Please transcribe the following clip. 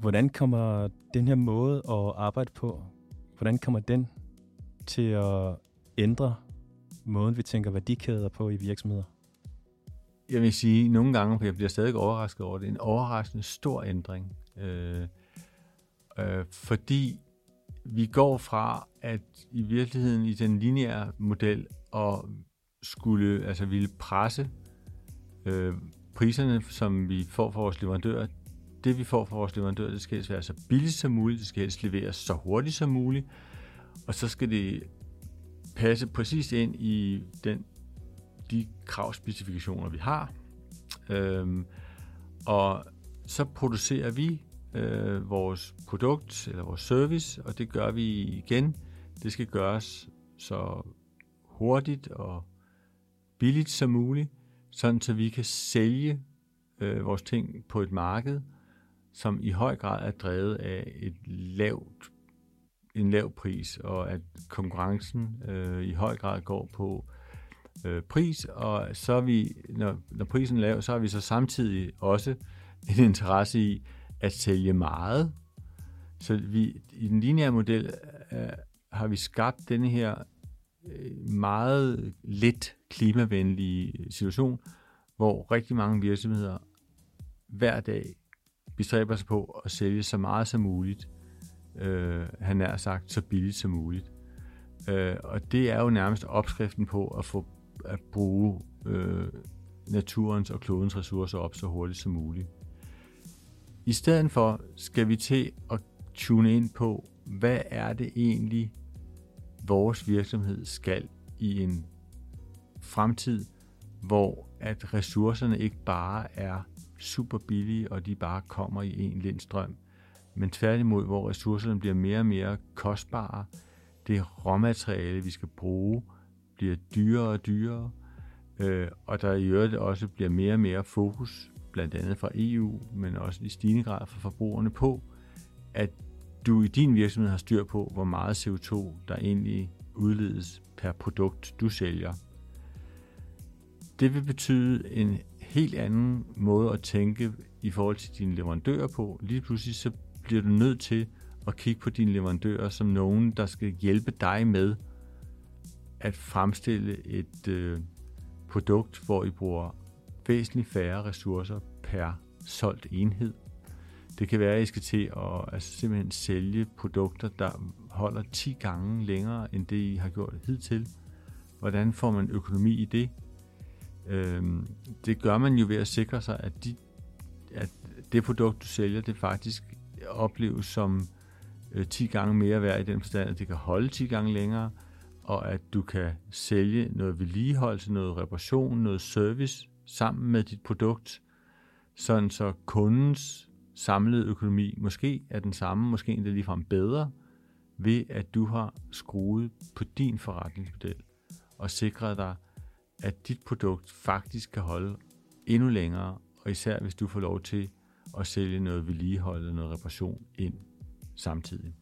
Hvordan kommer den her måde at arbejde på, hvordan kommer den til at ændre måden, vi tænker værdikæder på i virksomheder? Jeg vil sige, at nogle gange, jeg bliver stadig overrasket over det, en overraskende stor ændring. Øh, øh, fordi vi går fra, at i virkeligheden i den lineære model, og skulle altså ville presse øh, priserne, som vi får fra vores leverandører, det vi får fra vores leverandører, det skal helst være så billigt som muligt, det skal helst leveres så hurtigt som muligt, og så skal det passe præcis ind i den, de kravspecifikationer, vi har. Øhm, og så producerer vi øh, vores produkt eller vores service, og det gør vi igen. Det skal gøres så hurtigt og billigt som muligt, sådan så vi kan sælge øh, vores ting på et marked, som i høj grad er drevet af et lavt, en lav pris, og at konkurrencen øh, i høj grad går på øh, pris, og så er vi, når, når prisen er lav, så har vi så samtidig også en interesse i at sælge meget. Så vi, i den lineære model øh, har vi skabt denne her øh, meget lidt klimavenlige situation, hvor rigtig mange virksomheder hver dag bestræber sig på at sælge så meget som muligt, øh, han er sagt, så billigt som muligt. Øh, og det er jo nærmest opskriften på at få at bruge øh, naturens og klodens ressourcer op så hurtigt som muligt. I stedet for skal vi til at tune ind på, hvad er det egentlig, vores virksomhed skal i en fremtid, hvor at ressourcerne ikke bare er super billige, og de bare kommer i en lindstrøm, men tværtimod, hvor ressourcerne bliver mere og mere kostbare. Det råmateriale, vi skal bruge, bliver dyrere og dyrere, øh, og der i øvrigt også bliver mere og mere fokus, blandt andet fra EU, men også i stigende grad fra forbrugerne på, at du i din virksomhed har styr på, hvor meget CO2 der egentlig udledes per produkt, du sælger. Det vil betyde en helt anden måde at tænke i forhold til dine leverandører på. Lige pludselig så bliver du nødt til at kigge på dine leverandører som nogen, der skal hjælpe dig med at fremstille et øh, produkt, hvor I bruger væsentligt færre ressourcer per solgt enhed. Det kan være, at I skal til at altså simpelthen sælge produkter, der holder 10 gange længere end det, I har gjort hidtil. Hvordan får man økonomi i det? Øh, det gør man jo ved at sikre sig, at, de, at det produkt, du sælger, det faktisk opleves som øh, 10 gange mere værd i den forstand, at det kan holde 10 gange længere, og at du kan sælge noget vedligeholdelse, noget reparation, noget service sammen med dit produkt, sådan så kundens samlede økonomi måske er den samme, måske endda ligefrem bedre, ved at du har skruet på din forretningsmodel og sikret dig, at dit produkt faktisk kan holde endnu længere, og især hvis du får lov til at sælge noget vedligehold og noget reparation ind samtidig.